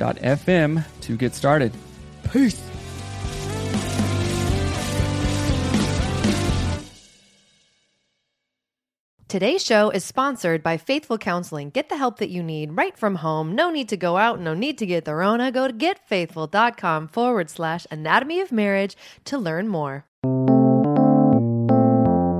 anchor.fm to get started. Peace. Today's show is sponsored by Faithful Counseling. Get the help that you need right from home. No need to go out, no need to get the Rona. Go to getfaithful.com forward slash anatomy of marriage to learn more.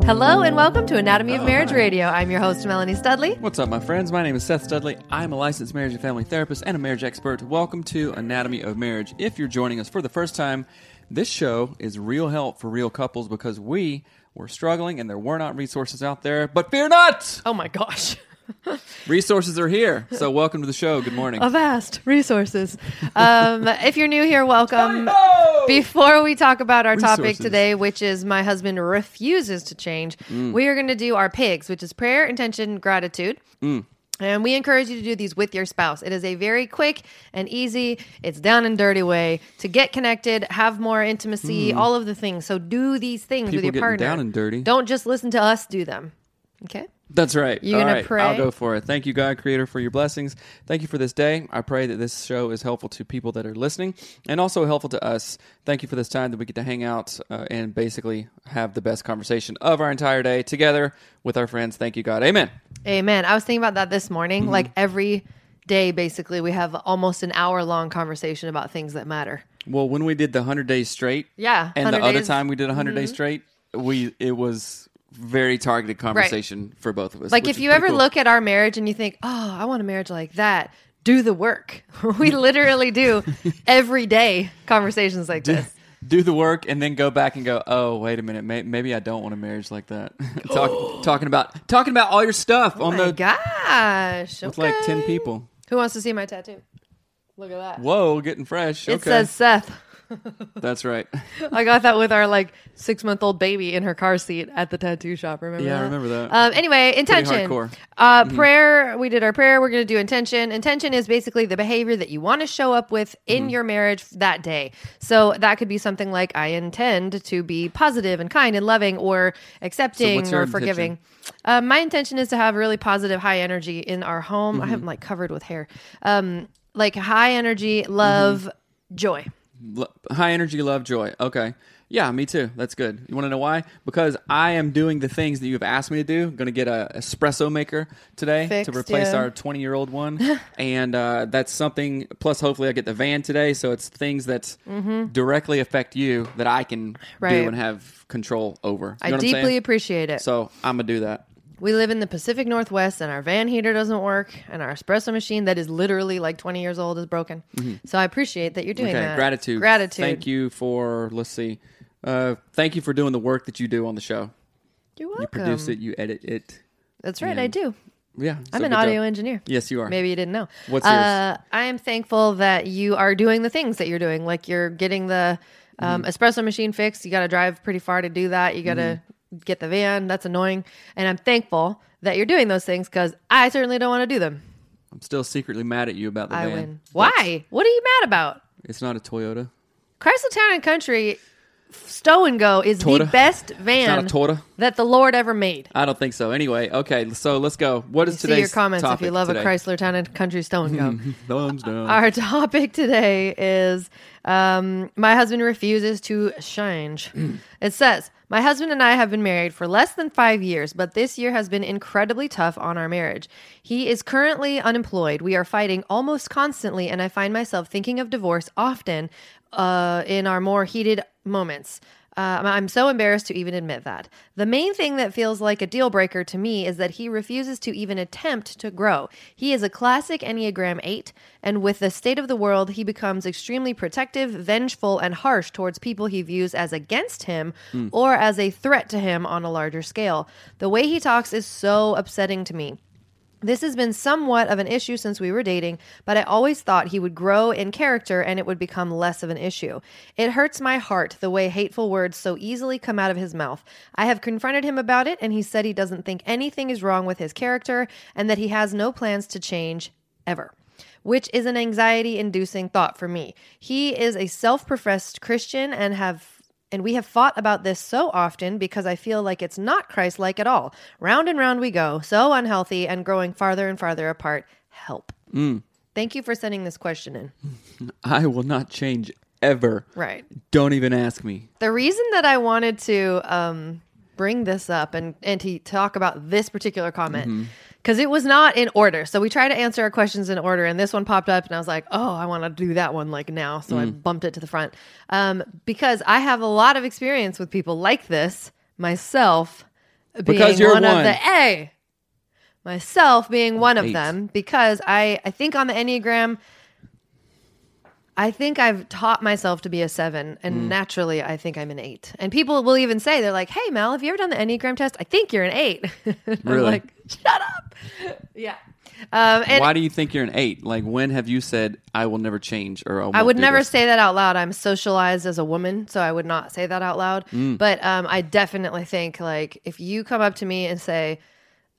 Hello and welcome to Anatomy of Marriage Radio. I'm your host, Melanie Studley. What's up, my friends? My name is Seth Studley. I'm a licensed marriage and family therapist and a marriage expert. Welcome to Anatomy of Marriage. If you're joining us for the first time, this show is real help for real couples because we were struggling and there were not resources out there. But fear not! Oh my gosh. Resources are here. So, welcome to the show. Good morning. A vast resources. Um, if you're new here, welcome. Before we talk about our topic today, which is my husband refuses to change, Mm. we are going to do our pigs, which is prayer, intention, gratitude. Mm. And we encourage you to do these with your spouse. It is a very quick and easy, it's down and dirty way to get connected, have more intimacy, all of the things. So do these things Mm. People with your partner. down and dirty. Don't just listen to us do them. Okay? That's right. You All gonna right, pray? I'll go for it. Thank you, God, Creator, for your blessings. Thank you for this day. I pray that this show is helpful to people that are listening and also helpful to us. Thank you for this time that we get to hang out uh, and basically have the best conversation of our entire day together with our friends. Thank you, God. Amen. Amen. I was thinking about that this morning. Mm-hmm. Like every day, basically, we have almost an hour long conversation about things that matter. Well, when we did the 100 days straight, Yeah. and the 100 other. Mm-hmm. time we did 100 days straight, we it was very targeted conversation for both of us. Like if you ever cool. look at our marriage and you think, oh, I want a marriage like that, do the work. we literally do every day conversations like this. do the work and then go back and go oh wait a minute may- maybe i don't want a marriage like that Talk, talking about talking about all your stuff oh on Oh my the gosh. with like 10 people Who wants to see my tattoo? Look at that. whoa getting fresh It okay says Seth. That's right I got that with our like six month old baby in her car seat at the tattoo shop. Remember Yeah, I remember that. Um, anyway, intention. hardcore. Mm-hmm. Uh, Prayer. We did our prayer. We're going to do intention. Intention is basically the behavior that you want to show up with in Mm-hmm. your marriage that day. So that could be something like I intend to be positive and kind and loving, or accepting your or forgiving. intention? Uh, my intention is to have really positive, high energy in our home. Mm-hmm. I have them like covered with hair. Um, like high energy, love, Mm-hmm. joy. High energy love joy. Okay. Yeah me too. That's good. You want to know why? Because i am doing the things that you've asked me to do. Going to get a espresso maker today Fixed, to replace yeah. our 20 year old one. And uh, that's something plus hopefully i get the van today so it's things that directly affect you that i can Mm-hmm. Right. do and have control over. You I know what I'm deeply appreciate it. so i'm gonna do that We live in the Pacific Northwest and our van heater doesn't work and our espresso machine that is literally like 20 years old is broken. So I appreciate that you're doing Mm-hmm. okay that. gratitude Gratitude. thank you for let's see uh, thank you for doing the work that you do on the show You're welcome. you produce it you edit it That's right, I do. yeah I'm an audio job. engineer. yes you are Maybe you didn't know. What's yours? Uh, I am thankful that you are doing the things that you're doing. Like you're getting the um, Mm-hmm. espresso machine fixed. You got to drive pretty far to do that. You got to Mm-hmm. Get the van. That's annoying. And I'm thankful that you're doing those things because I certainly don't want to do them. I'm still secretly mad at you about the I van. win. Why? What are you mad about? It's not a Toyota. Chrysler Town and Country Stow and Go is the best van not a Toyota. that the Lord ever made. I don't think so. Anyway, okay, so let's go. What is See today's your comments if you love today? a Chrysler Town and Country Stow and Go. Thumbs down. Our topic today is um, my husband refuses to change. it says, My husband and I have been married for less than five years, but this year has been incredibly tough on our marriage. He is currently unemployed. We are fighting almost constantly, and I find myself thinking of divorce often uh, in our more heated moments. Uh, I'm so embarrassed to even admit that. The main thing that feels like a deal breaker to me is that he refuses to even attempt to grow. He is a classic Enneagram 8, and with the state of the world, he becomes extremely protective, vengeful, and harsh towards people he views as against him or as a threat to him on a larger scale. The way he talks is so upsetting to me. This has been somewhat of an issue since we were dating, but I always thought he would grow in character and it would become less of an issue. It hurts my heart the way hateful words so easily come out of his mouth. I have confronted him about it, and he said he doesn't think anything is wrong with his character and that he has no plans to change ever. Which is an anxiety inducing thought for me. He is a self professed Christian and have and we have fought about this so often because I feel like it's not Christ like at all. Round and round we go, so unhealthy and growing farther and farther apart. Help. Thank you for sending this question in. I will not change ever. Right. Don't even ask me. The reason that I wanted to um, bring this up and, and to talk about this particular comment, because it was not in order. So we try to answer our questions in order, and this one popped up, and I was like, oh, I want to do that one like now. So I bumped it to the front. Um, because I have a lot of experience with people like this myself. Because being you're one, of the A. Myself being one of them, because I, I think on the Enneagram, I think I've taught myself to be a seven, and Mm. naturally, I think I'm an eight. And people will even say, they're like, "Hey, Mel, have you ever done the Enneagram test? I think you're an eight. I'm Really? like, shut up. yeah. Um, and Why do you think you're an eight? Like, when have you said I will never change or I won't would never this"? say that out loud. I'm socialized as a woman, so I would not say that out loud. Mm. But um, I definitely think like if you come up to me and say,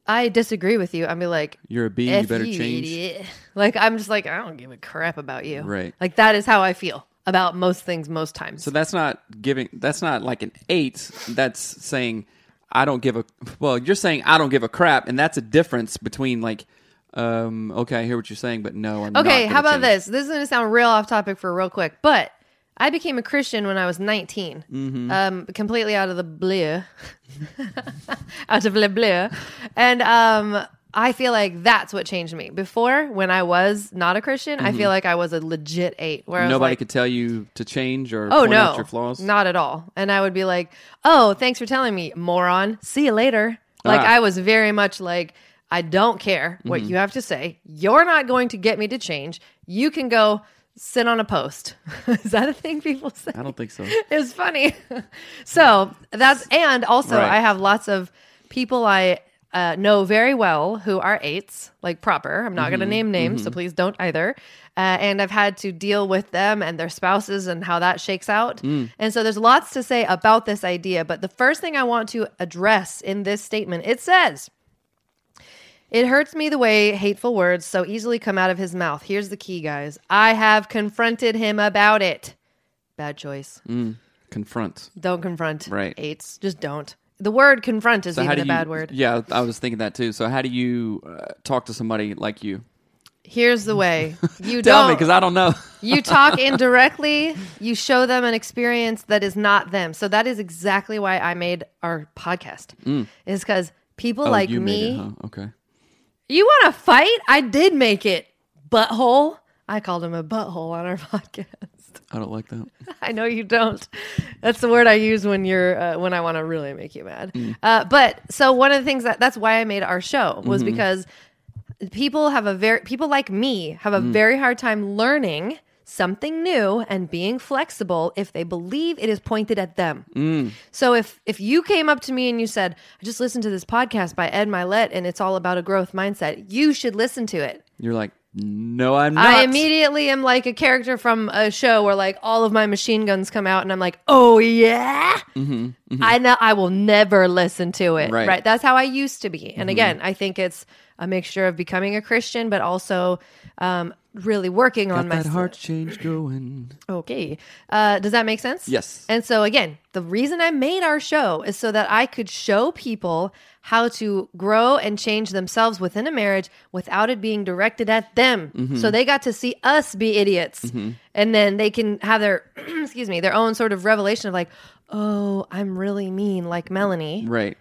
"I disagree with you," I'd be like, You're a a B. You better you, change. idiot. Like I'm just like I don't give a crap about you. Right. Like that is how I feel about most things most times. So that's not giving. That's not like an eight. That's saying I don't give a. Well, you're saying I don't give a crap, and that's a difference between like. Um. Okay, I hear what you're saying, but no. I'm Okay, how about change. this? This is going to sound real off topic for real quick, but I became a Christian when I was 19, Mm-hmm. um, completely out of the blue, out of the blue, and um, I feel like that's what changed me. Before, when I was not a Christian, I feel like I was a legit eight. Where Mm-hmm. Nobody like, could tell you to change or Oh no, your flaws. not at all. And I would be like, "Oh, thanks for telling me, moron. See you later." Like Ah. Mm-hmm. I was very much like, "I don't care what you have to say. You're not going to get me to change. You can go sit on a post." Is that a thing people say? I don't think so. It was funny. so that's and also Right. I have lots of people I uh, know very well who are eights, like proper. I'm not going to Mm-hmm. name names, so please don't either. Uh, and I've had to deal with them and their spouses and how that shakes out. Mm. And so there's lots to say about this idea. But the first thing I want to address in this statement it says, it hurts me the way hateful words so easily come out of his mouth. Here's the key, guys. I have confronted him about it. Bad choice. Confront. Don't confront Right. eights. Just don't. The word confront is So even a you? bad word. Yeah, I was thinking that too. So how do you uh, talk to somebody like you? Here's the way. You Tell don't me, because I don't know. you talk indirectly, you show them an experience that is not them. So that is exactly why I made our podcast. Is because people Mm. Oh, like you me it, huh? Okay. You want to fight? I did make it. Butthole. I called him a butthole on our podcast. I don't like that. I know you don't. That's the word I use when you're uh, when I want to really make you mad. Mm. Uh, but so one of the things that that's why I made our show was Mm-hmm. because people have a very people like me have Mm. a very hard time learning something new and being flexible if they believe it is pointed at them. Mm. So if if you came up to me and you said, "I just listened to this podcast by Ed Mylett and it's all about a growth mindset," you should listen to it. You're like, no, I'm not. I immediately am like a character from a show where like all of my machine guns come out and I'm like, oh yeah, mm-hmm, mm-hmm. I know I will never listen to it. Right. Right. That's how I used to be. And mm-hmm. again, I think it's a mixture of becoming a Christian, but also um, really working on my that heart change going. Okay. Uh, does that make sense? Yes. And so, again, the reason I made our show is so that I could show people how to grow and change themselves within a marriage without it being directed at them. Mm-hmm. So they got to see us be idiots. And then they can have their, excuse me, their own sort of revelation of like, oh, I'm really mean like Melanie Right.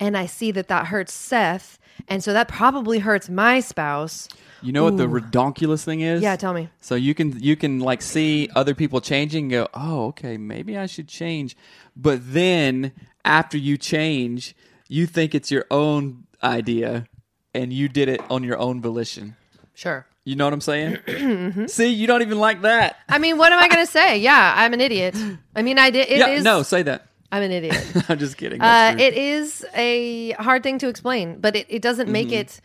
And I see that that hurts Seth, and so that probably hurts my spouse. You know what the redonkulous thing is? Yeah, tell me. So you can you can like see other people changing and go, "Oh, okay, maybe I should change." But then after you change, you think it's your own idea and you did it on your own volition. Sure. You know what I'm saying? Mm-hmm. See, you don't even like that. I mean, what am I going to say? Yeah, I'm an idiot. I mean, I did. It yeah, is- no, say that. I'm an idiot. I'm just kidding. uh, it is a hard thing to explain, but it, it doesn't make Mm-hmm. it.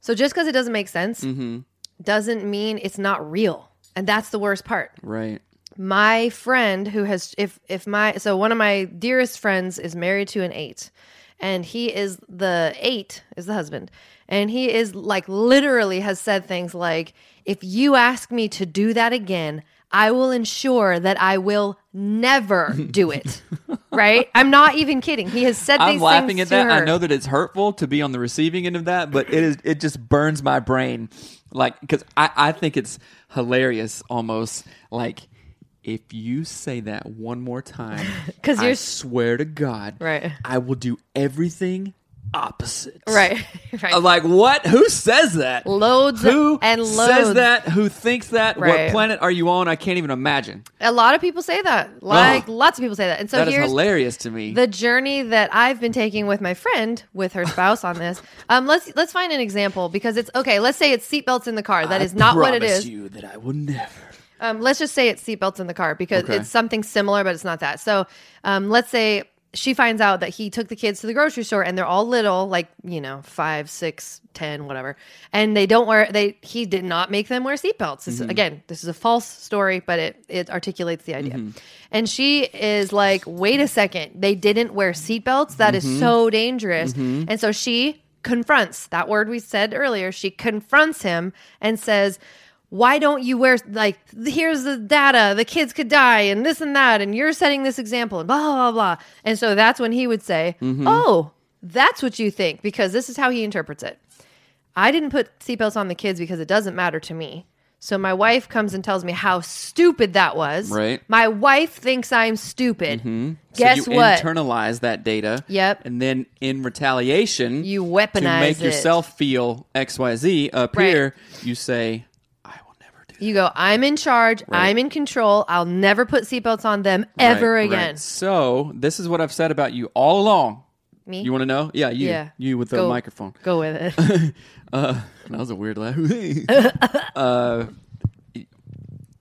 So just because it doesn't make sense doesn't mean it's not real, and that's the worst part. right. my friend who has if if my so one of my dearest friends is married to an eight and he is the eight is the husband and he is like literally has said things like if you ask me to do that again i will ensure that i will never do it right i'm not even kidding he has said I'm these laughing things at that. her. I know that it's hurtful to be on the receiving end of that, but it is it just burns my brain. Like because I, I think it's hilarious almost. Like if you say that one more time, 'Cause I swear to God, Right. I will do everything opposite. right right I'm like, what? Who says that? Loads Who and says that? Who thinks that? Right. What planet are you on? I can't even imagine. a lot of people say that like lots of people say that and so That is here's hilarious to me. the journey that I've been taking with my friend with her spouse on this. Um, let's let's find an example because it's okay. Let's say it's seatbelts in the car. That I is not what it is. You that I will never. Um, let's just say it's seatbelts in the car because Okay. it's something similar, but it's not that. So um, let's say she finds out that he took the kids to the grocery store and they're all little, like you know, five, six, ten, whatever, and they don't wear. They he did not make them wear seatbelts. This, mm-hmm. Again, this is a false story, but it it articulates the idea. Mm-hmm. And she is like, wait a second, they didn't wear seatbelts. That is mm-hmm. so dangerous. And so she confronts that word we said earlier. She confronts him and says why don't you wear like here's the data the kids could die and this and that and you're setting this example and blah blah blah and so that's when he would say mm-hmm. oh that's what you think because this is how he interprets it i didn't put seatbelts on the kids because it doesn't matter to me so my wife comes and tells me how stupid that was Right. my wife thinks i'm stupid mm-hmm. guess so you what internalize that data. Yep. And then in retaliation, You weaponize to make it. yourself feel X Y Z up Right. here. You say, "I will never do." You go i'm in charge Right. i'm in control i'll never put seatbelts on them ever Right, again right. So this is what I've said about you all along. me You want to know? Yeah, you. Yeah. You with the Go. microphone. go with it Uh, that was a weird laugh. uh,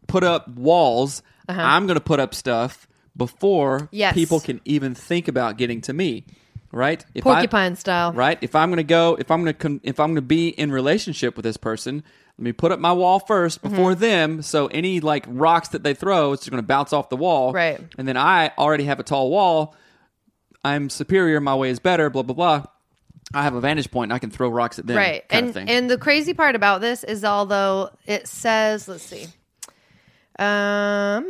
put up walls. I'm going to put up stuff before Uh-huh. Yes. people can even think about getting to me. Right? If I- porcupine style right? If I'm going to go, if I'm going to, if I'm going to be in relationship with this person, let me put up my wall first before Mm-hmm. them. So any like rocks that they throw, it's just going to bounce off the wall, Right. And then I already have a tall wall. I'm superior. My way is better. Blah blah blah. I have a vantage point. and I can throw rocks at them, right and and the crazy part about this is although it says let's see um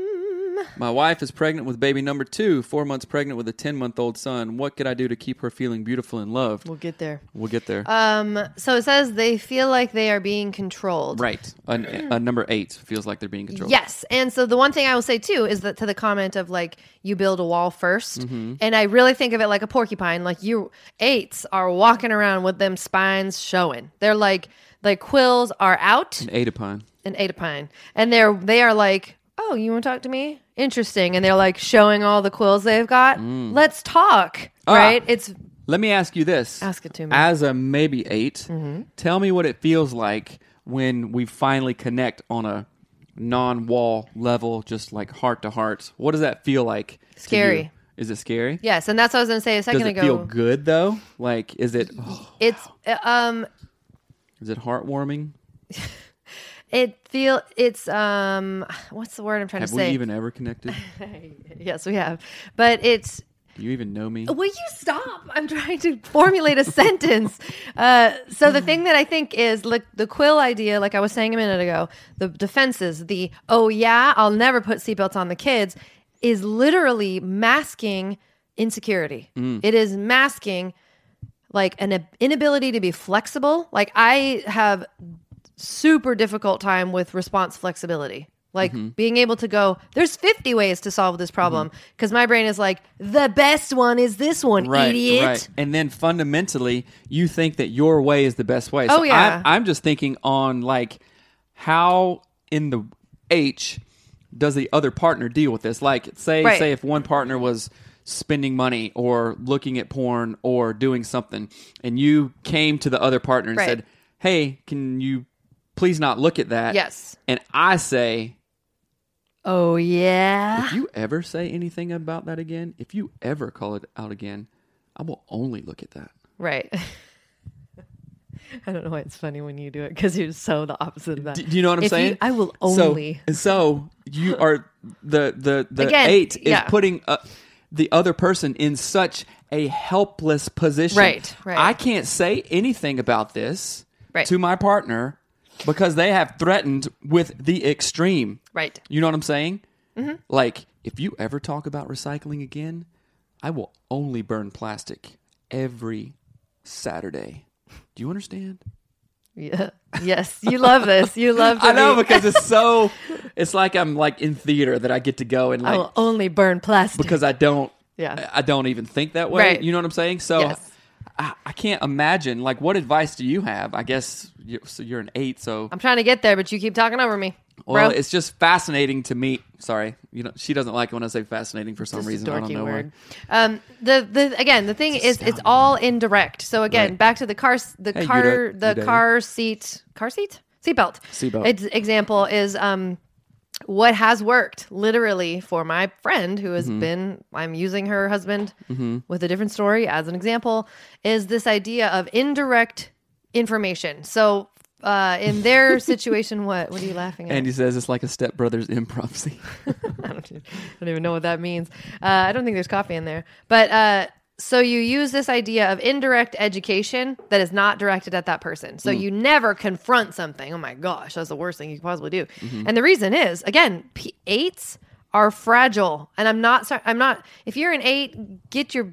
My wife is pregnant with baby number two, four months pregnant with a 10 month old son. What could I do to keep her feeling beautiful and loved? we'll get there We'll get there. um so it says they feel like they are being controlled right. A, a number eight feels like they're being controlled. Yes. And so the one thing I will say too is that to the comment of like you build a wall 1st Mm-hmm. and I really think of it like a porcupine. Like you eights are walking around with them spines showing. They're like like quills are out An Adipine. an Adipine. And they're they are like, Oh, you want to talk to me? Interesting. And they're like showing all the quills they've got. Let's talk. Mm. Ah. Right? It's Let me ask you this. Ask it to me. As a maybe 8 tell me what it feels like when we finally connect on a non wall level, just like heart to heart. What does that feel like? to? Scary. Is it scary? yes, and that's what I was gonna say a second Does it ago. feel good though? Like, is it oh, It's uh, um is it heartwarming? it feel it's um what's the word I'm trying Have to say? Have we even ever connected? yes, we have. But it's Do you even know me? Will you stop? I'm trying to formulate a sentence. Uh, so the thing that I think is like the quill idea, like I was saying a minute ago, the defenses, the oh yeah, I'll never put seatbelts on the kids, is literally masking insecurity. It is masking like an inability to be flexible. Like I have super difficult time with response flexibility. Like Mm-hmm. being able to go, there's 50 ways to solve this problem because my brain is like, the best one is this one, right, idiot. right. And then fundamentally, you think that your way is the best way. Oh, yeah. I'm, I'm just thinking on like how in the H does the other partner deal with this? Like, say, Right. say if one partner was spending money or looking at porn or doing something, and you came to the other partner and Right. said, "Hey, can you please not look at that?" Yes. And I say, Oh, yeah. if you ever say anything about that again, if you ever call it out again, I will only look at that. Right. I don't know why it's funny when you do it because you're so the opposite of that. Do, do you know what I'm If you- saying? I will So- only. So, you are the the the Again, eight is yeah. putting uh, the other person in such a helpless position. Right, right. I can't say anything about this Right. to my partner because they have threatened with the extreme. Right. You know what I'm saying? Mm-hmm. Like, if you ever talk about recycling again, I will only burn plastic every Saturday. Do you understand? Yeah. Yes. You love this. You love. I know because it's so. It's like I'm like in theater that I get to go and I like will only burn plastic. because I don't. Yeah. I don't even think that way. Right. You know what I'm saying? So Yes. I, I can't imagine. Like, what advice do you have? I guess you're, so. You're an eight, so I'm trying to get there, but you keep talking over me. well, bro. it's just fascinating to me. Sorry, you know she doesn't like it when I say fascinating for some reason. I don't know word. why. Um, the the again, the thing is, it's all indirect. So again, Right. back to the car, the Hey, car, Yuda- the Yuda. car seat, car seat, seatbelt. Seatbelt. Its example is um, what has worked literally for my friend who has Mm-hmm. been. I'm using her husband with a different story as an example. Is this idea of indirect information? So. Uh, in their situation, what what are you laughing at? Andy says it's like a stepbrother's improv scene. I don't, I don't even know what that means. Uh, I don't think there's coffee in there. But uh, so you use this idea of indirect education that is not directed at that person. So mm. you never confront something. Oh my gosh, that's the worst thing you could possibly do. Mm-hmm. And the reason is, again, P- eights are fragile. And I'm not. Sorry, I'm not. If you're an eight, get your Are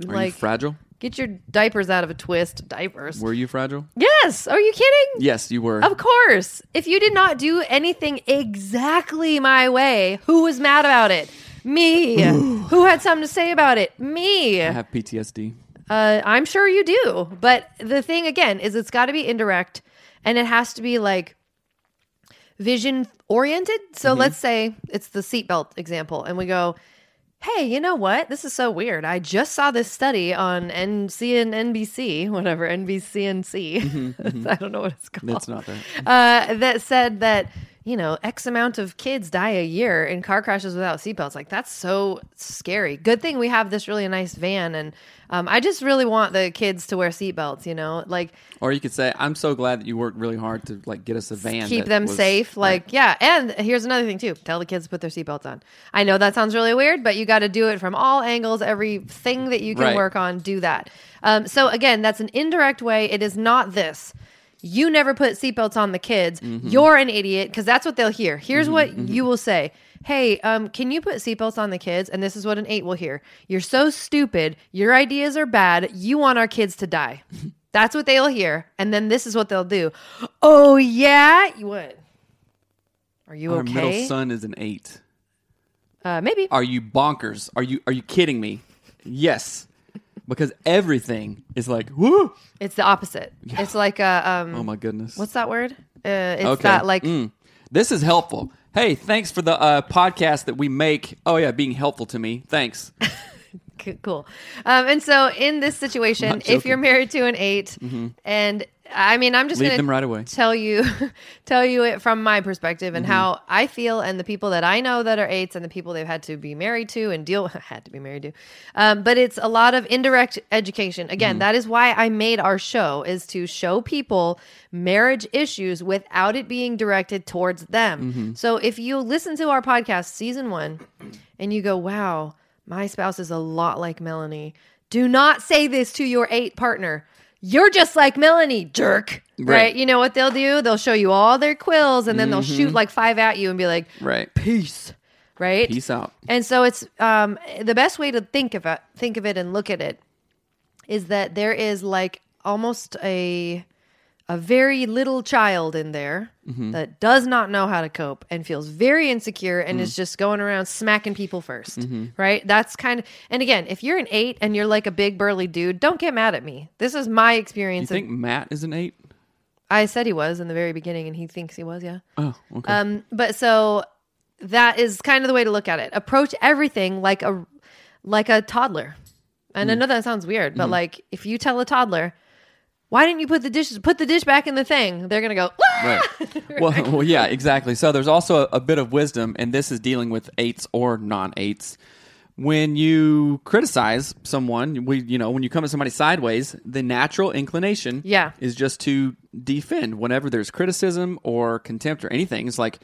you like fragile? get your diapers out of a twist. Diapers. Were you fragile? yes. Are you kidding? Yes, you were. Of course. If you did not do anything exactly my way, who was mad about it? Me. who had something to say about it? Me. I have PTSD. Uh, I'm sure you do. But the thing again is it's got to be indirect and it has to be like vision oriented. So let's say it's the seatbelt example and we go, hey, you know what? This is so weird. I just saw this study on NC and NBC, whatever, NBCNC. I don't know what it's called That's not that. uh, that said that you know X amount of kids die a year in car crashes without seatbelts. Like that's so scary. Good thing we have this really nice van, and um, I just really want the kids to wear seatbelts. You know, like Or you could say, "I'm so glad that you worked really hard to like get us a van, keep them was- safe. Like yeah, and here's another thing too: tell the kids to put their seatbelts on. I know that sounds really weird, but you got to do it from all angles. Everything that you can Right. work on, do that. Um, so again, that's an indirect way. It is not this. You never put seatbelts on the kids. Mm-hmm. You're an idiot because that's what they'll hear. Here's what you will say. Hey, um, can you put seatbelts on the kids? And this is what an eight will hear. You're so stupid. Your ideas are bad. You want our kids to die. That's what they'll hear. And then this is what they'll do. Oh, yeah? You what? Are you Our okay? middle son is an eight. Uh, maybe. Are you bonkers? Are you are you kidding me? Yes, because everything is like woo. It's the opposite. It's like a, um, Oh my goodness. what's that word? Uh, it's okay? that like, Mm. this is helpful. Hey, thanks for the uh, podcast that we make. Oh yeah, being helpful to me. Thanks. C- cool. Um, and so in this situation, Not if joking. Mm-hmm. you're married to an 8 and I mean, I'm just Leave gonna them right away. tell you, tell you it from my perspective Mm-hmm. and how I feel, and the people that I know that are eights, and the people they've had to be married to and deal had to be married to. Um, but it's a lot of indirect education. Mm-hmm. Again, that is why I made our show is to show people marriage issues without it being directed towards them. Mm-hmm. So if you listen to our podcast, season one, and you go, wow My spouse is a lot like Melanie. Do not say this to your eight partner. You're just like Melanie, jerk. Right. Right. You know what they'll do? They'll show you all their quills and then they'll shoot like five at you and be like, Right. peace. Right? Peace out. And so it's um, the best way to think of it, think of it, and look at it is that there is like almost a a very little child in there mm-hmm. that does not know how to cope and feels very insecure and is mm-hmm. just going around smacking people 1st mm-hmm. right? That's kind of and again, if you're an eight and you're like a big burly dude, don't get mad at me. This is my You experience. of- think Matt is an eight? I said he was in the very beginning, and he thinks he was. Yeah. Oh, okay. Um, but so that is kind of the way to look at it. Approach everything like a like a toddler. And I mm. know that sounds weird, but mm. like if you tell a toddler, why didn't you put the dishes put the dish back in the thing? They're gonna go, "Ah!" Right. Well, well, yeah, exactly. So there's also a, a bit of wisdom, and this is dealing with eights or non-eights. When you criticize someone, we, you know, when you come at somebody sideways, the natural inclination, Yeah. is just to defend whenever there's criticism or contempt or anything. It's like,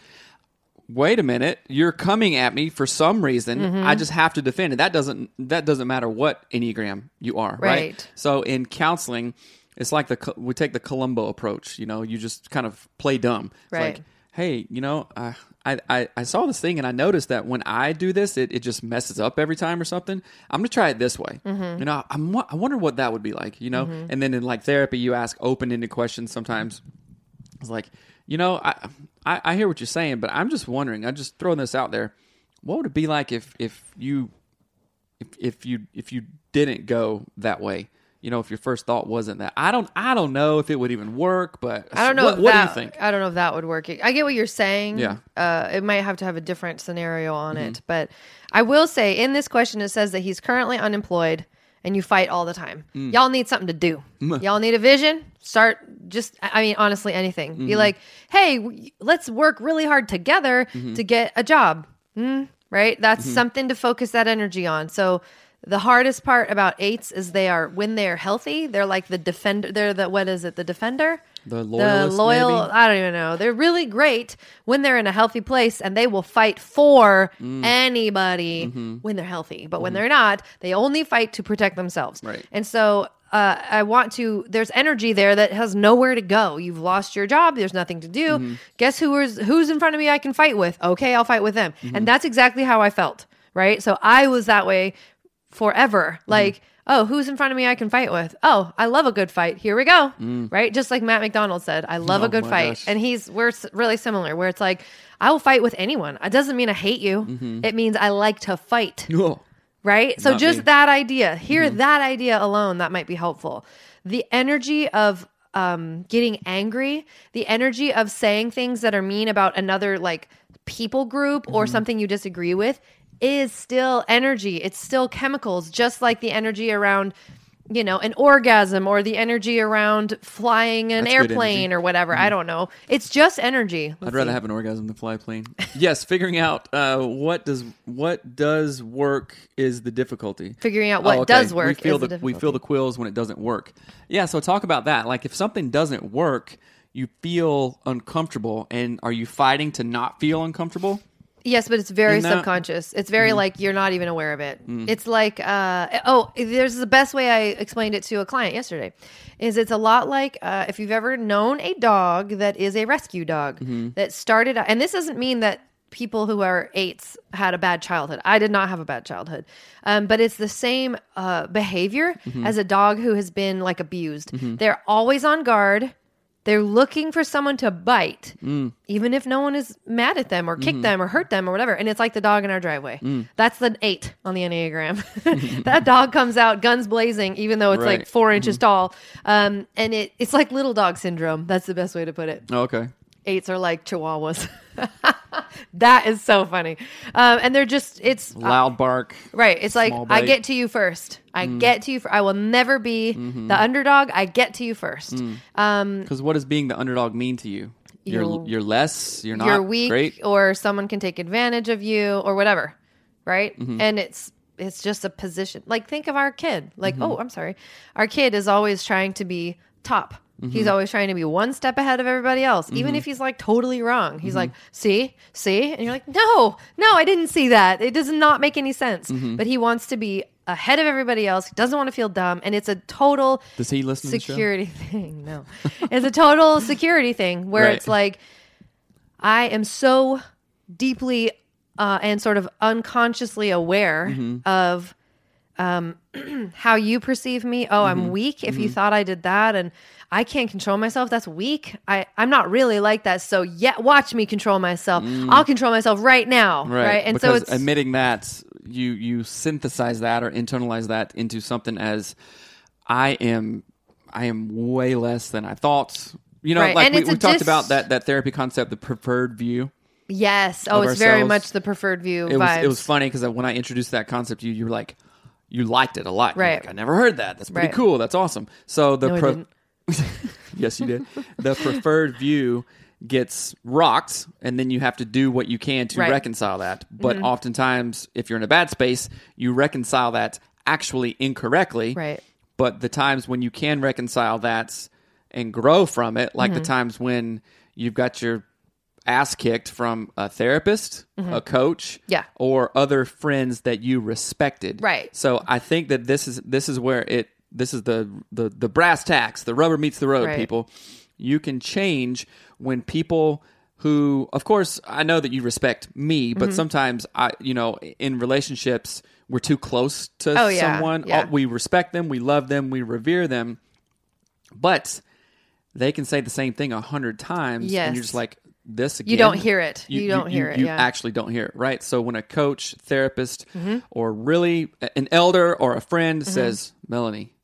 wait a minute, you're coming at me for some reason. Mm-hmm. I just have to defend it. That doesn't that doesn't matter what enneagram you are, right? Right. So in counseling, it's like the we take the Columbo approach. You know, you just kind of play dumb. It's Right. like, hey, you know, uh, I, I I saw this thing and I noticed that when I do this, it, it just messes up every time or something. I'm gonna try it this way. You know, I'm I wonder what that would be like. You know, and then in like therapy, you ask open ended questions sometimes. It's like, you know, I, I I hear what you're saying, but I'm just wondering. I'm just throwing this out there. What would it be like if if you if if you if you didn't go that way? You know, if your first thought wasn't that. I don't I don't know if it would even work, but I don't know. What, what that, do you think? I don't know if that would work. I get what you're saying. Yeah. Uh, it might have to have a different scenario on Mm-hmm. it, but I will say in this question it says that he's currently unemployed and you fight all the time. Mm. Y'all need something to do. Y'all need a vision. Start just. I mean, honestly, anything. Mm-hmm. Be like, hey, let's work really hard together Mm-hmm. to get a job. Mm, right. That's something to focus that energy on. So. The hardest part about eights is they are when they're healthy, they're like the defender. They're the what is it? The defender The the loyal maybe? i don't even know they're really great when they're in a healthy place and they will fight for Mm. anybody Mm-hmm. when they're healthy but when they're not they only fight to protect themselves Right. and so uh, I want to. There's energy there that has nowhere to go. You've lost your job. There's nothing to do. Mm-hmm. Guess who is who's in front of me? I can fight with. Okay, I'll fight with them. Mm-hmm. And that's exactly how I felt. Right. So I was that way forever. Mm-hmm. Like, oh, who's in front of me I can fight with? Oh, I love a good fight. Here we go. Right? Just like Matt McDonald said, I love Mm. Oh a good fight. gosh. And he's we're really similar where it's like I will fight with anyone. It doesn't mean I hate you. It means I like to fight. Oh, Right? So just me. that idea, hear that idea alone, that might be helpful. The energy of um, getting angry, the energy of saying things that are mean about another like people group or something you disagree with is still energy. It's still chemicals, just like the energy around, you know, an orgasm or the energy around flying an That's good airplane energy. or whatever. I don't know. It's just energy. I'd rather have an orgasm than fly a plane. yes, figuring out uh, what does what does work is the difficulty. Figuring out what Oh, okay. does work We feel is the the, we feel the quills when it doesn't work. Yeah, so talk about that. Like if something doesn't work, you feel uncomfortable, and are you fighting to not feel uncomfortable? Yes, but it's very that- subconscious. It's very like you're not even aware of it. It's like uh, oh, there's the best way I explained it to a client yesterday. Is it's a lot like uh, if you've ever known a dog that is a rescue dog that started, and this doesn't mean that people who are eights had a bad childhood. I did not have a bad childhood, um, but it's the same uh, behavior as a dog who has been like abused. They're always on guard. They're looking for someone to bite, mm. even if no one is mad at them or kick mm-hmm. them or hurt them or whatever. And it's like the dog in our driveway. Mm. That's the eight on the Enneagram. that dog comes out guns blazing, even though it's like 4 inches mm-hmm. tall. Um, and it, it's like little dog syndrome. That's the best way to put it. Oh, okay. Eights are like chihuahuas. that is so funny. Um, and they're just, it's Loud bark. Right. It's like Small I get to you first. I get to you. fir- I will never be the underdog. I get to you first. Um, Because what does being the underdog mean to you? You're You're- you're less. You're not you're weak, great. or someone can take advantage of you, or whatever. Right. Mm-hmm. And it's it's just a position. Like think of our kid. Like Mm-hmm. oh, I'm sorry. Our kid is always trying to be top. He's always trying to be one step ahead of everybody else, even if he's like totally wrong. He's like, "See, see," and you're like, "No, no, I didn't see that. It does not make any sense." But he wants to be ahead of everybody else. He doesn't want to feel dumb, and it's a total Does he listen to the show? security thing. No, it's a total security thing where Right. it's like I am so deeply uh, and sort of unconsciously aware Mm-hmm. of um, how you perceive me. Oh, Mm-hmm. I'm weak. If you thought I did that and I can't control myself, that's weak. I, I'm not really like that. So yeah, watch me control myself. I'll control myself right now. Right. And Mm. because so it's admitting that you you synthesize that or internalize that into something as I am I am way less than I thought. You know, Right, like and we, we talked dis- about that that therapy concept, the preferred view. yes. Oh, it's very much the preferred view It was it was funny because when I introduced that concept, to you you were like you liked it a lot. You're Right. like, I never heard that. That's pretty Right. cool. That's awesome. So the No, I pro- didn't. yes, you did. The preferred view gets rocked, and then you have to do what you can to Right. Mm-hmm. reconcile that. But oftentimes, if you're in a bad space, you reconcile that actually incorrectly. Right. But the times when you can reconcile that and grow from it, like Mm-hmm. the times when you've got your ass kicked from a therapist, a coach, Mm-hmm. Yeah. or other friends that you respected. Right. So I think that this is this is where it this is the the the brass tacks, the rubber meets the road, Right. people. You can change when people who of course I know that you respect me, Mm-hmm. but sometimes I you know, in relationships we're too close to Oh, someone. Yeah. We respect them, we love them, we revere them. But they can say the same thing a hundred times and you're just like this again. You don't hear it. You don't hear it, You yeah. actually don't hear it, right? So when a coach, therapist, Mm-hmm. or really an elder or a friend says, "Melanie,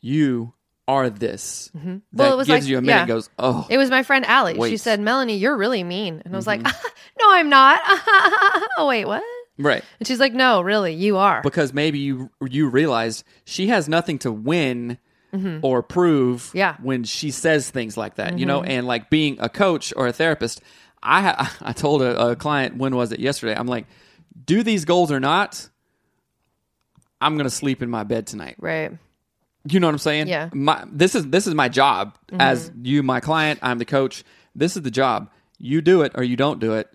you are this," Mm-hmm. Well, it was gives like- you a minute. yeah. Goes, oh, It was my friend Allie. She Wait. Mm-hmm. said, Melanie, you're really mean. And I was like, no, I'm not. oh, wait, what? right. And she's like, no, really, you are. Because maybe you you realized she has nothing to win or prove Mm-hmm. Yeah. Mm-hmm. when she says things like that, you know, and like being a coach or a therapist. I ha- I told a, a client when was it yesterday? I'm like, do these goals or not? I'm gonna sleep in my bed tonight. right. You know what I'm saying? Yeah. Mm-hmm. My this is this is my job as you, my client. I'm the coach. This is the job. You do it or you don't do it.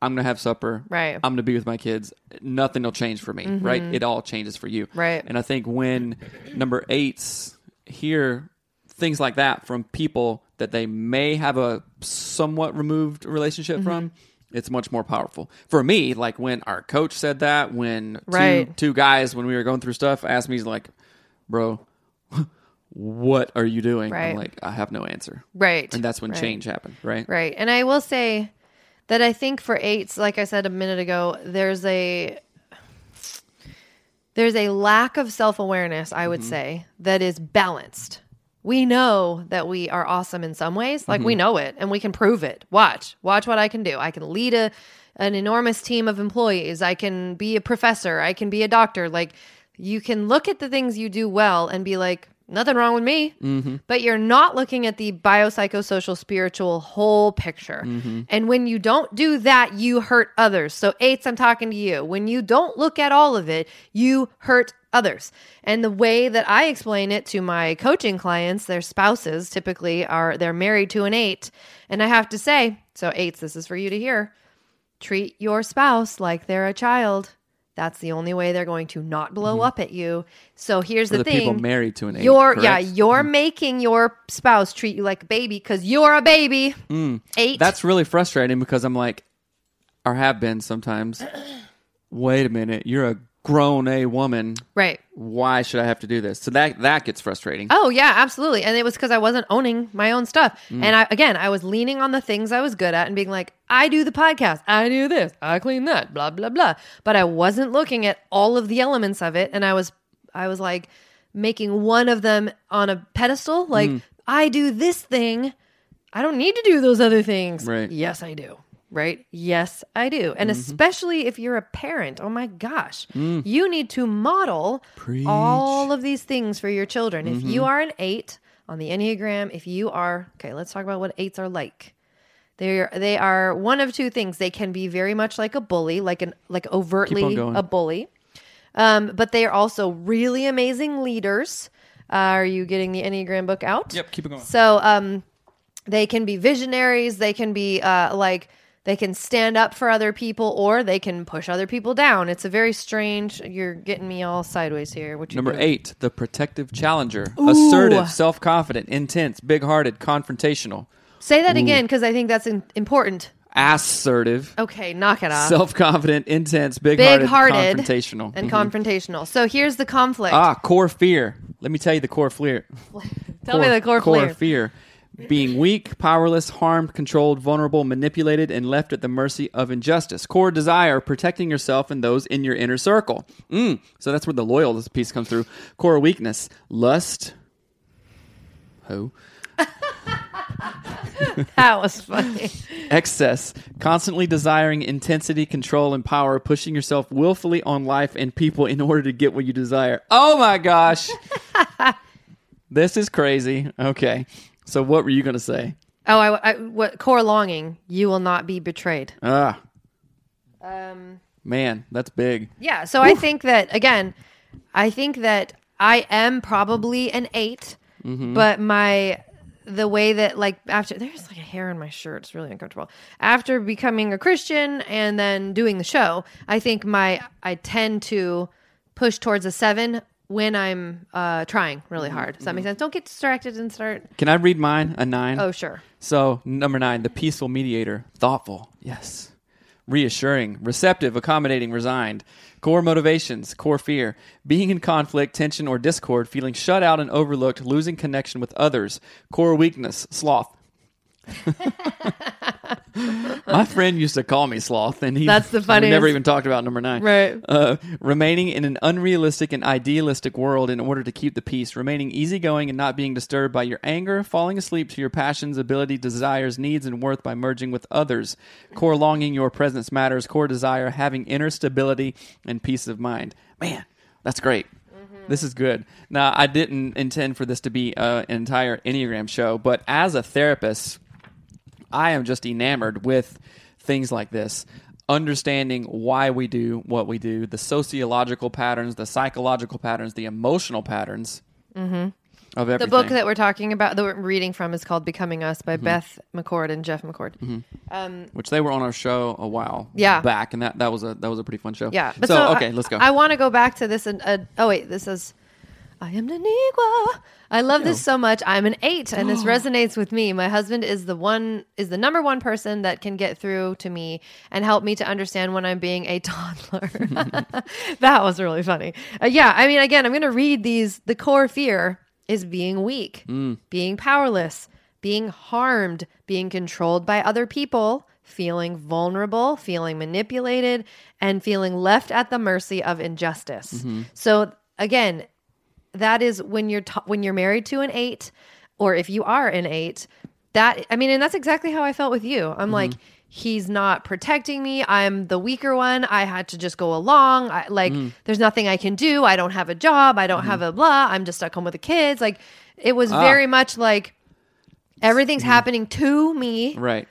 I'm gonna have supper. Right. Mm-hmm. I'm gonna be with my kids. Nothing will change for me. Right. It all changes for you. Right. And I think when number eights hear things like that from people that they may have a somewhat removed relationship Mm-hmm. from. It's much more powerful for me. Like when our coach said that, when Right. two, two guys when we were going through stuff asked me, he's like, "Bro, what are you doing? Right. I'm like, I have no answer. Right. And that's when Right. change happened, right? Right. And I will say that I think for eights, like I said a minute ago, there's a there's a lack of self-awareness, I would mm-hmm. say, that is balanced. We know that we are awesome in some ways. Like we mm-hmm. know it and we can prove it. Watch. Watch what I can do. I can lead a an enormous team of employees. I can be a professor. I can be a doctor. Like you can look at the things you do well and be like, nothing wrong with me. Mm-hmm. But you're not looking at the biopsychosocial spiritual whole picture. Mm-hmm. And when you don't do that, you hurt others. So, eights, I'm talking to you. When you don't look at all of it, you hurt others. And the way that I explain it to my coaching clients, their spouses typically are they're married to an eight. And I have to say, so eights, this is for you to hear. Treat your spouse like they're a child. That's the only way they're going to not blow mm-hmm. up at you. So here's the, the thing: people married to an eight, You're yeah, you're mm-hmm. making your spouse treat you like a baby because you're a baby. Mm. Eight. That's really frustrating because I'm like, or have been sometimes. Wait a minute, you're a grown a woman. right. Why should I have to do this? So that that gets frustrating. Oh yeah, absolutely. And it was because I wasn't owning my own stuff. Mm. And I again, I was leaning on the things I was good at and being like, I do the podcast, I do this, I clean that, blah blah blah. But I wasn't looking at all of the elements of it, and I was I was like making one of them on a pedestal. Like Mm. I do this thing, I don't need to do those other things. Right. Yes, I do. Right? Yes, I do. Mm-hmm. And especially if you're a parent, oh my gosh, you need to model Mm. Preach. all of these things for your children. If Mm-hmm. you are an eight on the Enneagram, if you are, okay, let's talk about what eights are like. They're they are one of two things. They can be very much like a bully, like an like overtly a bully. Um, but they are also really amazing leaders. Uh, are you getting the Enneagram book out? Yep, keep it going. So um, they can be visionaries. They can be uh, like they can stand up for other people, or they can push other people down. It's a very strange. You're getting me all sideways here. What you Number doing? eight, the protective challenger. Assertive, self confident, intense, big hearted, confrontational. Say that again because I think that's in- important. Assertive, Okay, knock it off. self confident, intense, big hearted, confrontational. and Mhm. confrontational. So here's the conflict. ah, core fear. Let me tell you the core fear. Tell me the core, fear. core fear. fear. Being weak, powerless, harmed, controlled, vulnerable, manipulated, and left at the mercy of injustice. Core desire, protecting yourself and those in your inner circle. Mm, so that's where the loyalist piece comes through. Core weakness, lust. Who? That was funny. excess, constantly desiring intensity, control, and power, pushing yourself willfully on life and people in order to get what you desire. Oh my gosh. this is crazy. Okay. So, what were you going to say? Oh, I, I what core longing? You will not be betrayed. Ah, Um, man, that's big. yeah. So I think that again, I think that I am probably an 8 Mm-hmm. but my the way that like after there's like a hair in my shirt it's really uncomfortable after becoming a christian and then doing the show i think my i tend to push towards a seven when i'm uh trying really Mm-hmm. hard does that make sense don't get distracted and start Can I read mine? A nine? oh sure So, number nine, the peaceful mediator. Thoughtful. Yes. Reassuring, receptive, accommodating, resigned. Core motivations, core fear. Being in conflict, tension, or discord, feeling shut out and overlooked, losing connection with others. Core weakness, sloth. My friend used to call me sloth, and he That's the we funniest. never even talked about number nine. Right. Uh, remaining in an unrealistic and idealistic world in order to keep the peace. Remaining easygoing and not being disturbed by your anger. Falling asleep to your passions, ability, desires, needs, and worth by merging with others. Core longing, your presence matters. Core desire, having inner stability and peace of mind. Man, that's great. This is good. Now, I didn't intend for this to be uh, an entire Enneagram show, but as a therapist, I am just enamored with things like this. Understanding why we do what we do, the sociological patterns, the psychological patterns, the emotional patterns of everything. Mm-hmm. the book that we're talking about that we're reading from is called becoming us by Mm-hmm. beth mccord and jeff mccord which they were on our show a while Yeah. back, and that, that was a that was a pretty fun show. Yeah. so, okay, I, let's go. I want to go back to this. And uh, oh wait, this is. I am Naniqua. I love this so much. I'm an eight, and this resonates with me. My husband is the one is the number one person that can get through to me and help me to understand when I'm being a toddler. that was really funny. Uh, yeah, I mean, again, I'm going to read these. The core fear is being weak, being powerless, being harmed, being controlled by other people, feeling vulnerable, feeling manipulated, and feeling left at the mercy of injustice. So again, that is when you're t- when you're married to an 8 or if you are an 8, that I mean and that's exactly how I felt with you. I'm mm-hmm. like he's not protecting me. I'm the weaker one. I had to just go along. I, like mm-hmm. there's nothing I can do. I don't have a job. I don't mm-hmm. have a blah. I'm just stuck home with the kids. Like it was ah. very much like everything's happening to me right.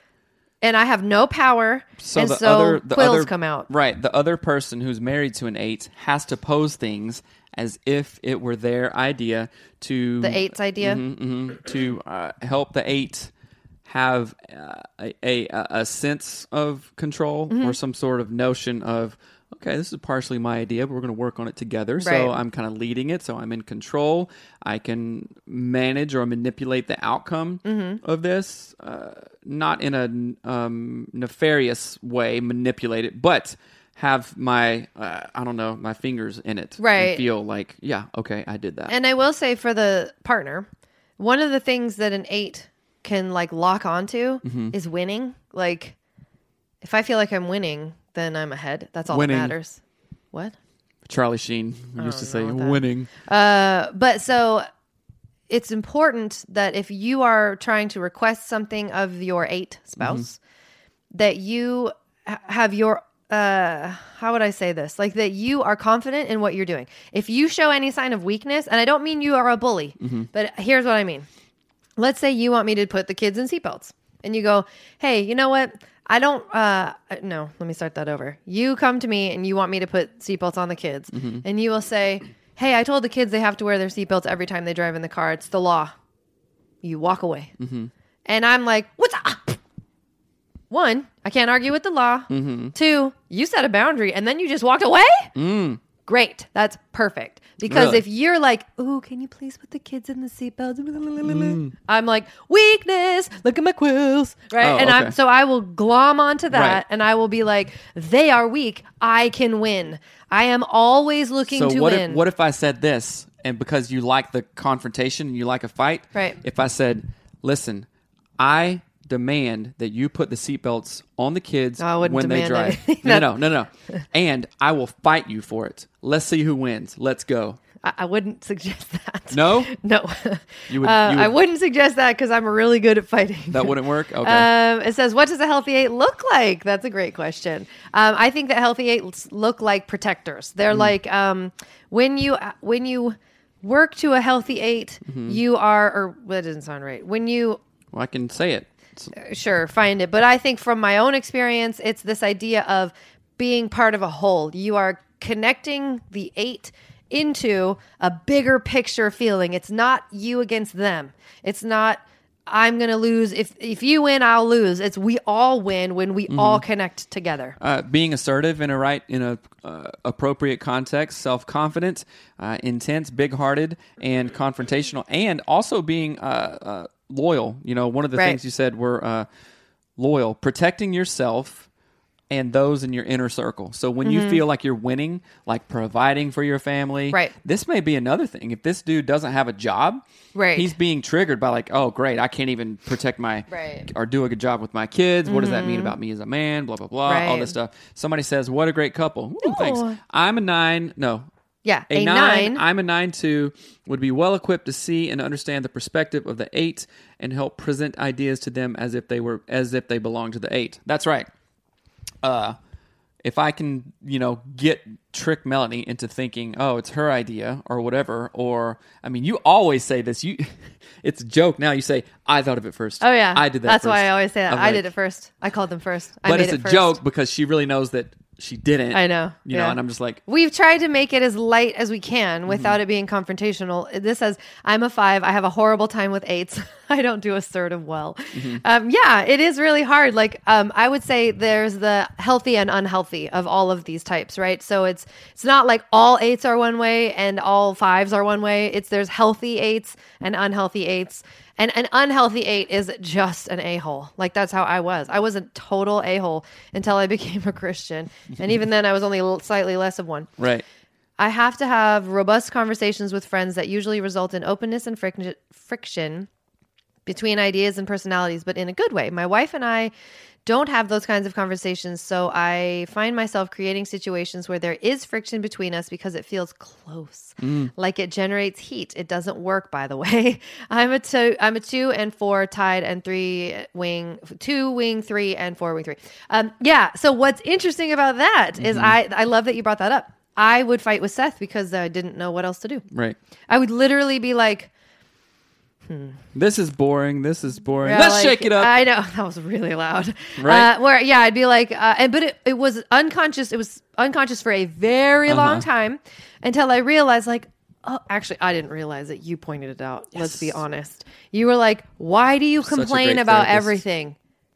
and I have no power. So and the so other the quills other, come out. Right. The other person who's married to an eight has to pose things as if it were their idea to The eight's idea. Mhm, mhm, to uh, help the eight have uh, a, a a sense of control Mm-hmm. or some sort of notion of okay this is partially my idea but we're going to work on it together so i'm kind of leading it so i'm in control i can manage or manipulate the outcome Mm-hmm. of this uh, not in a um, nefarious way manipulate it but have my uh, i don't know my fingers in it and Right. feel like yeah okay i did that And I will say for the partner, one of the things that an eight can like lock onto Mm-hmm. is winning. Like, if I feel like I'm winning, then I'm ahead. That's all Winning. that matters. What? charlie sheen used to say winning Uh, but so it's important that if you are trying to request something of your eight spouse, that you ha- have your uh how would i say this like that you are confident in what you're doing if you show any sign of weakness and i don't mean you are a bully but here's what i mean let's say you want me to put the kids in seatbelts and you go hey you know what i don't uh no let me start that over you come to me and you want me to put seatbelts on the kids and you will say hey, I told the kids they have to wear their seatbelts every time they drive in the car. It's the law. You walk away. Mm-hmm. And I'm like, what's up? One, I can't argue with the law. Mm-hmm. Two, you set a boundary and then you just walked away? Great. That's perfect. Because Mm. Really? if you're like, ooh, can you please put the kids in the seatbelts? Mm. I'm like, weakness. Look at my quills. Right. Oh, and okay. I'm so I will glom onto that Right. and I will be like, they are weak. I can win. I am always looking So to what win. if what if I said this and because you like the confrontation and you like a fight, Right. If I said, "Listen, I demand that you put the seatbelts on the kids I wouldn't when they demand drive." anything. No, no, no, no, no. and I will fight you for it. Let's see who wins. Let's go. I, I wouldn't suggest that. No, No. You would- Uh, you I would- wouldn't suggest that because I'm really good at fighting. that wouldn't work. Okay. Um, it says, "What does a healthy eight look like?" That's a great question. Um, I think that healthy eights look like protectors. They're Mm. like um, when you when you work to a healthy 8 Mm-hmm. you are or well, that doesn't sound right. When you well, I can say it. Sure find it, but I think from my own experience, it's this idea of being part of a whole. You are connecting the eight into a bigger picture feeling. It's not you against them. It's not I'm going to lose if if you win I'll lose. It's we all win when we all connect together. uh, being assertive in a right in a uh, appropriate context, self confident, uh, intense, big hearted, and confrontational, and also being uh, uh, loyal. You know, one of the Right. things you said were uh, loyal, protecting yourself and those in your inner circle. So when you feel like you're winning, like providing for your family, Mm-hmm. Right. This may be another thing. If this dude doesn't have a job, Right. He's being triggered by like, oh, great, I can't even protect my Right. or do a good job with my kids. What does that mean about me as a man? Blah blah blah. all this stuff. Somebody says, "What a great couple." Ooh, thanks. I'm a nine. No, Yeah, a, a, nine, nine. I'm a nine two. Would be well equipped to see and understand the perspective of the eight and help present ideas to them as if they were as if they belong to the eight. That's right. Uh, if I can, you know, get trick Melanie into thinking, oh, it's her idea or whatever, or I mean, you always say this. You, it's a joke now. You say, I thought of it first. oh yeah, I did that. That's why. I always say that. I'm I like, did it first. I called them first. I but it's it a first. joke because she really knows that she didn't. I know. You know, and I'm just like, We've tried to make it as light as we Mm-hmm. can without it being confrontational. This says, I'm a five. I have a horrible time with eights. I don't do assertive well. Mm-hmm. Um, yeah, it is really hard. Like, um, I would say there's the healthy and unhealthy of all of these types, right? So it's it's not like all eights are one way and all fives are one way. It's there's healthy eights and unhealthy eights. And an unhealthy eight is just an a hole. Like that's how I was. I was a total a hole until I became a Christian, and even then, I was only slightly less of one. right. I have to have robust conversations with friends that usually result in openness and fric- friction between ideas and personalities, but in a good way. My wife and I don't have those kinds of conversations, so I find myself creating situations where there is friction between us because it feels close, like it generates heat. It doesn't work, by the way. I'm a two, I'm a two and four tied, and three wing, two wing three and four wing three. Um, yeah. So what's interesting about that is I I love that you brought that up. I would fight with Seth because I didn't know what else to do. Right. I would literally be like, This is boring. This is boring. Yeah, Let's like, shake it up. I know that was really loud. Right? Uh, where yeah, I'd be like, uh, and but it, it was unconscious. It was unconscious for a very Uh-huh. long time until I realized, like, oh, actually, I didn't realize it. You pointed it out. Let's be honest. You were like, why do you Such complain about therapist. everything?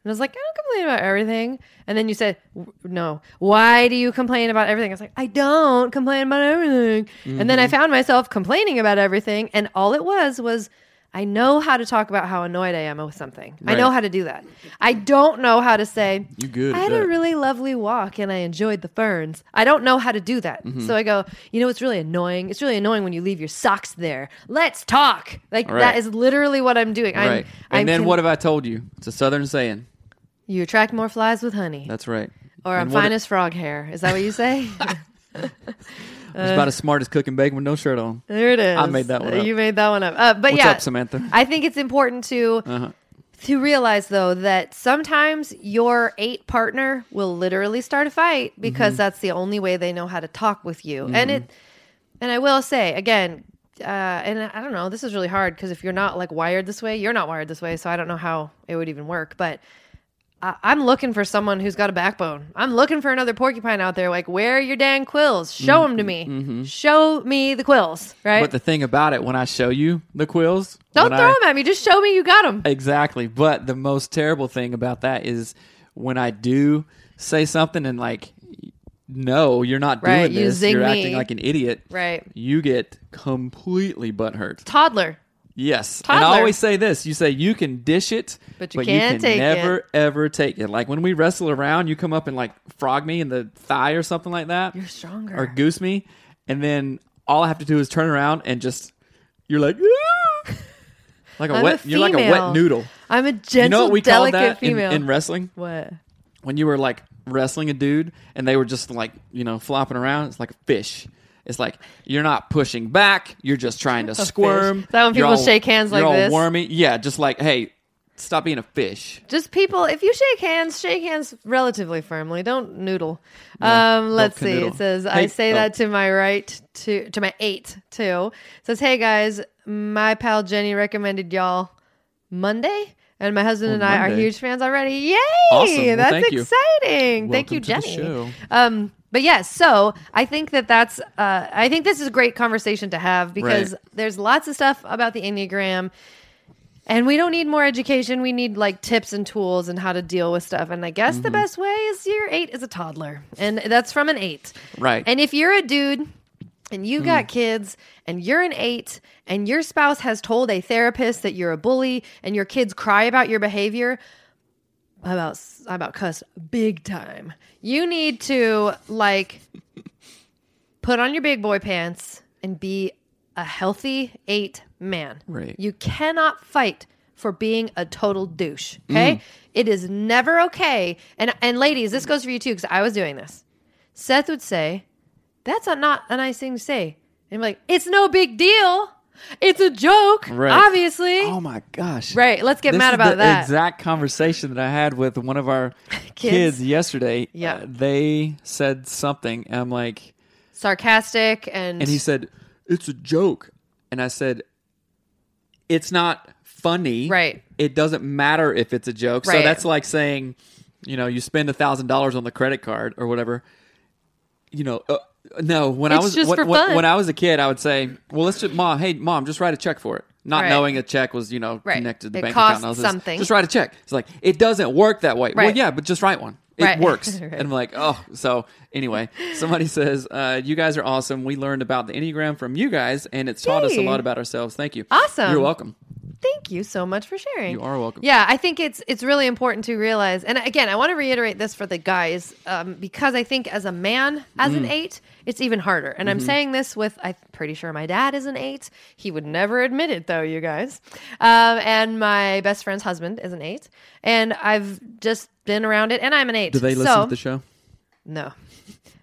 And I was like, I don't complain about everything. And then you said, no. Why do you complain about everything? I was like, I don't complain about everything. And then I Mm-hmm. found myself complaining about everything. And all it was was, I know how to talk about how annoyed I am with something. I know how to do that. I don't know how to say, You good I had a really lovely walk and I enjoyed the ferns. I don't know how to do that. Mm-hmm. So I go, you know, it's really annoying. It's really annoying when you leave your socks there. Let's talk. Like Right. that is literally what I'm doing. I'm, right. And I'm then con- what have I told you? It's a southern saying. You attract more flies with honey. That's right. or I'm And what- fine as frog hair. Is that what you say? It's about as smart as cooking bacon with no shirt on. there it is. I made that one up. You made that one up. Uh, but What's yeah, up, Samantha? I think it's important to Uh-huh. to realize though that sometimes your eight partner will literally start a fight because Mm-hmm. that's the only way they know how to talk with you. And it and I will say again, uh, and I don't know, this is really hard because if you're not like wired this way, you're not wired this way, so I don't know how it would even work. But I- I'm looking for someone who's got a backbone. I'm looking for another porcupine out there. Like, where are your dang quills? Show them to me. Show me the quills, right? Mm-hmm. But the thing about it, when I show you the quills, Don't throw I- them at me. Just show me you got them. Exactly. But the most terrible thing about that is when I do say something and like, no, you're not Right, doing you this. You're me. acting like an idiot. Right. You get completely butthurt. Toddler. Yes. And I always say this. You say you can dish it, But you can't can take never it. ever take it. Like when we wrestle around, you come up and like frog me in the thigh or something like that. You're stronger. Or goose me, and then all I have to do is turn around and just you're like "Ah!" like a I'm wet a you're like a wet noodle. I'm a gentle, you know what we delicate that in, female. in wrestling? what? When you were like wrestling a dude and they were just like, you know, flopping around, it's like a fish. It's like you're not pushing back, you're just trying to squirm. Is that when You're people all- shake hands like you're all this? wormy. Yeah, just like, hey, stop being a fish. Just people, if you shake hands, shake hands relatively firmly. Don't noodle. um, let's see. canoodle. It says, I say oh. that to my right, to to my eight, too. It says, hey guys, my pal Jenny recommended y'all Monday. And my husband and I are Monday. huge fans already. Yay! Awesome. Well, That's thank you. exciting. thank Welcome you, to the Jenny. show. Um, but yes, so I think that that's uh, I think this is a great conversation to have because Right. there's lots of stuff about the Enneagram. And we don't need more education. We need like tips and tools and how to deal with stuff. And I guess Mm-hmm. the best way is your eight is a toddler. And that's from an eight. Right. And if you're a dude and you Mm. got kids and you're an eight and your spouse has told a therapist that you're a bully and your kids cry about your behavior, I about I about cuss big time. You need to like put on your big boy pants and be a healthy eight man. Right. You cannot fight for being a total douche. Okay. Mm. It is never okay. And and ladies, this goes for you too, because I was doing this. Seth would say, That's a, not a nice thing to say. And I'm like, It's no big deal. It's a joke. Right. Obviously. Oh my gosh. Right. Let's get This mad is about the that. exact conversation that I had with one of our Kids. kids, yesterday. Yeah. Uh, they said something, and I'm like, Sarcastic and and he said, "It's a joke," and I said, "It's not funny. Right. It doesn't matter if it's a joke. So that's like saying, you know, you spend a thousand dollars on the credit card or whatever. You know, uh, no. When I was just when, for fun. when I was a kid, I would say, "Well, let's just mom, hey mom, just write a check for it." Not Right. knowing a check was, you know, Right. connected to the It bank costs account. Just, something. Just write a check. It's like it doesn't work that way. Well, Right. yeah, but just write one. It Right. works. Right. And I'm like, oh, so anyway, somebody says, uh, you guys are awesome. We learned about the Enneagram from you guys, and it's taught us a Yay. lot about ourselves. Thank you. Awesome. You're welcome. Thank you so much for sharing. You are welcome. Yeah, I think it's it's really important to realize, and again, I want to reiterate this for the guys um, because I think as a man, as Mm. an eight, it's even harder. And Mm-hmm. I'm saying this with I'm pretty sure my dad is an eight. He would never admit it though, you guys. Um, and my best friend's husband is an eight, and I've just been around it, and I'm an eight. Do they listen so, to the show? no.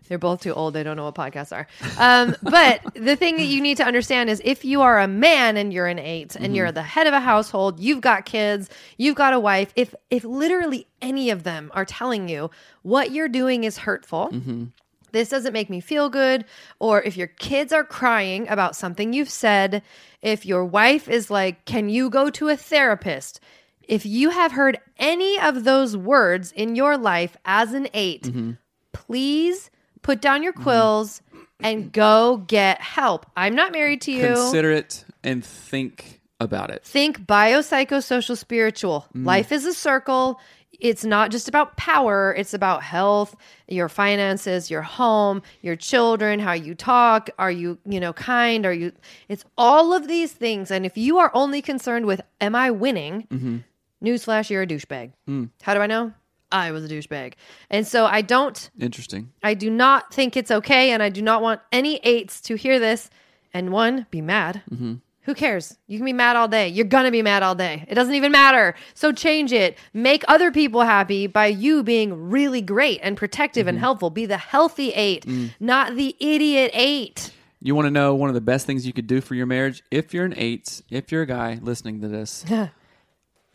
They're both too old. They don't know what podcasts are. Um, but the thing that you need to understand is if you are a man and you're an 8 and you're mhm. the head of a household, you've got kids, you've got a wife, if if literally any of them are telling you what you're doing is hurtful, mm-hmm. this doesn't make me feel good, or if your kids are crying about something you've said, if your wife is like, Can you go to a therapist? If you have heard any of those words in your life as an 8 mm-hmm. please put down your quills and go get help. I'm not married to you. Consider it and think about it. Think biopsychosocial spiritual. Mm. Life is a circle. It's not just about power, it's about health, your finances, your home, your children, how you talk, are you, you know, kind, are you It's all of these things and if you are only concerned with am I winning? Mm-hmm. Newsflash, you're a douchebag. Hmm. How do I know? I was a douchebag. And so I don't Interesting. I do not think it's okay, and I do not want any eights to hear this and one be mad. Mm-hmm. Who cares? You can be mad all day. You're gonna be mad all day. It doesn't even matter. So change it. Make other people happy by you being really great and protective and mm-hmm. helpful. Be the healthy eight, mm. not the idiot eight. You want to know one of the best things you could do for your marriage? If you're an eight, if you're a guy listening to this,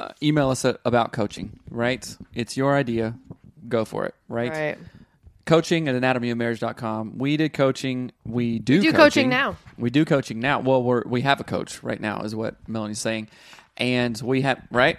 uh, email us a, about coaching, right? It's your idea. Go for it, right? Right. Coaching at anatomyofmarriage.com. We did coaching. We do, do coaching now. We do coaching now. Well, we're, we have a coach right now, is what Melanie's saying. And we have, right?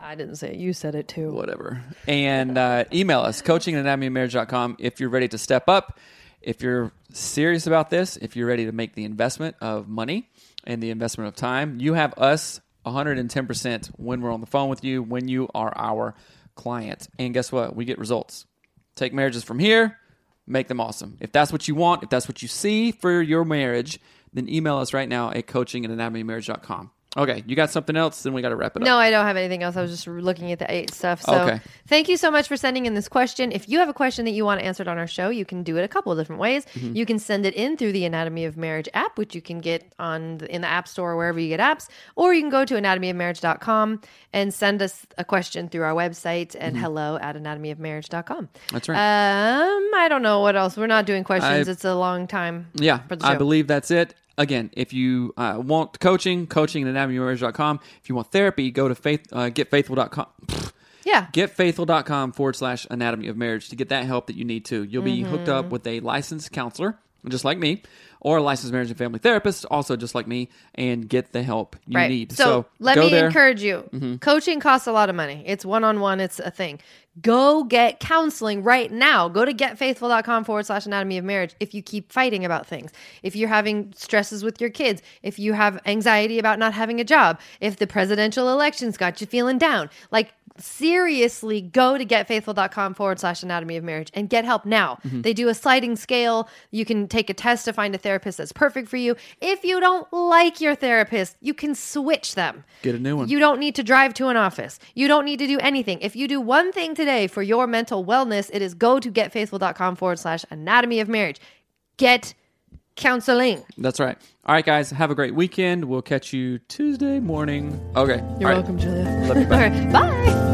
I didn't say it. You said it too. whatever. And uh, email us, coaching at anatomyofmarriage.com if you're ready to step up, if you're serious about this, if you're ready to make the investment of money and the investment of time. You have us 110% when we're on the phone with you, when you are our client. And guess what? We get results. Take marriages from here, make them awesome. If that's what you want, if that's what you see for your marriage, then email us right now at coaching at anatomyofmarriage.com. Okay, you got something else? Then we got to wrap it up. No, I don't have anything else. I was just looking at the eight stuff. So Okay. thank you so much for sending in this question. If you have a question that you want answered on our show, you can do it a couple of different ways. Mm-hmm. You can send it in through the Anatomy of Marriage app, which you can get on the, in the App Store or wherever you get apps, or you can go to anatomyofmarriage.com and send us a question through our website and hello at anatomyofmarriage.com. Mm-hmm. That's right. Um, I don't know what else. We're not doing questions. I- it's a long time. Yeah, for the I believe that's it. Again, if you uh, want coaching, coaching at anatomymarriage.com. If you want therapy, go to faith, uh, getfaithful.com. Yeah. Getfaithful.com forward slash anatomy of marriage to get that help that you need to. You'll be hooked Mm-hmm. up with a licensed counselor, just like me, or a licensed marriage and family therapist, also just like me, and get the help you right. need. So, let go me there. Mm-hmm. encourage you. Coaching costs a lot of money. It's one on one, it's a thing. Go get counseling right now. Go to getfaithful.com forward slash anatomy of marriage if you keep fighting about things. If you're having stresses with your kids, if you have anxiety about not having a job, if the presidential elections got you feeling down. Like, seriously, go to getfaithful.com forward slash anatomy of marriage and get help now. Mm-hmm. They do a sliding scale. You can take a test to find a therapist that's perfect for you. If you don't like your therapist, you can switch them. Get a new one. You don't need to drive to an office. You don't need to do anything. If you do one thing today for your mental wellness, it is go to getfaithful.com forward slash anatomy of marriage. Get counseling. That's right. All right, guys, have a great weekend. We'll catch you Tuesday morning. Okay. You're All right. welcome, Julia. Love you. Bye. All right. Bye.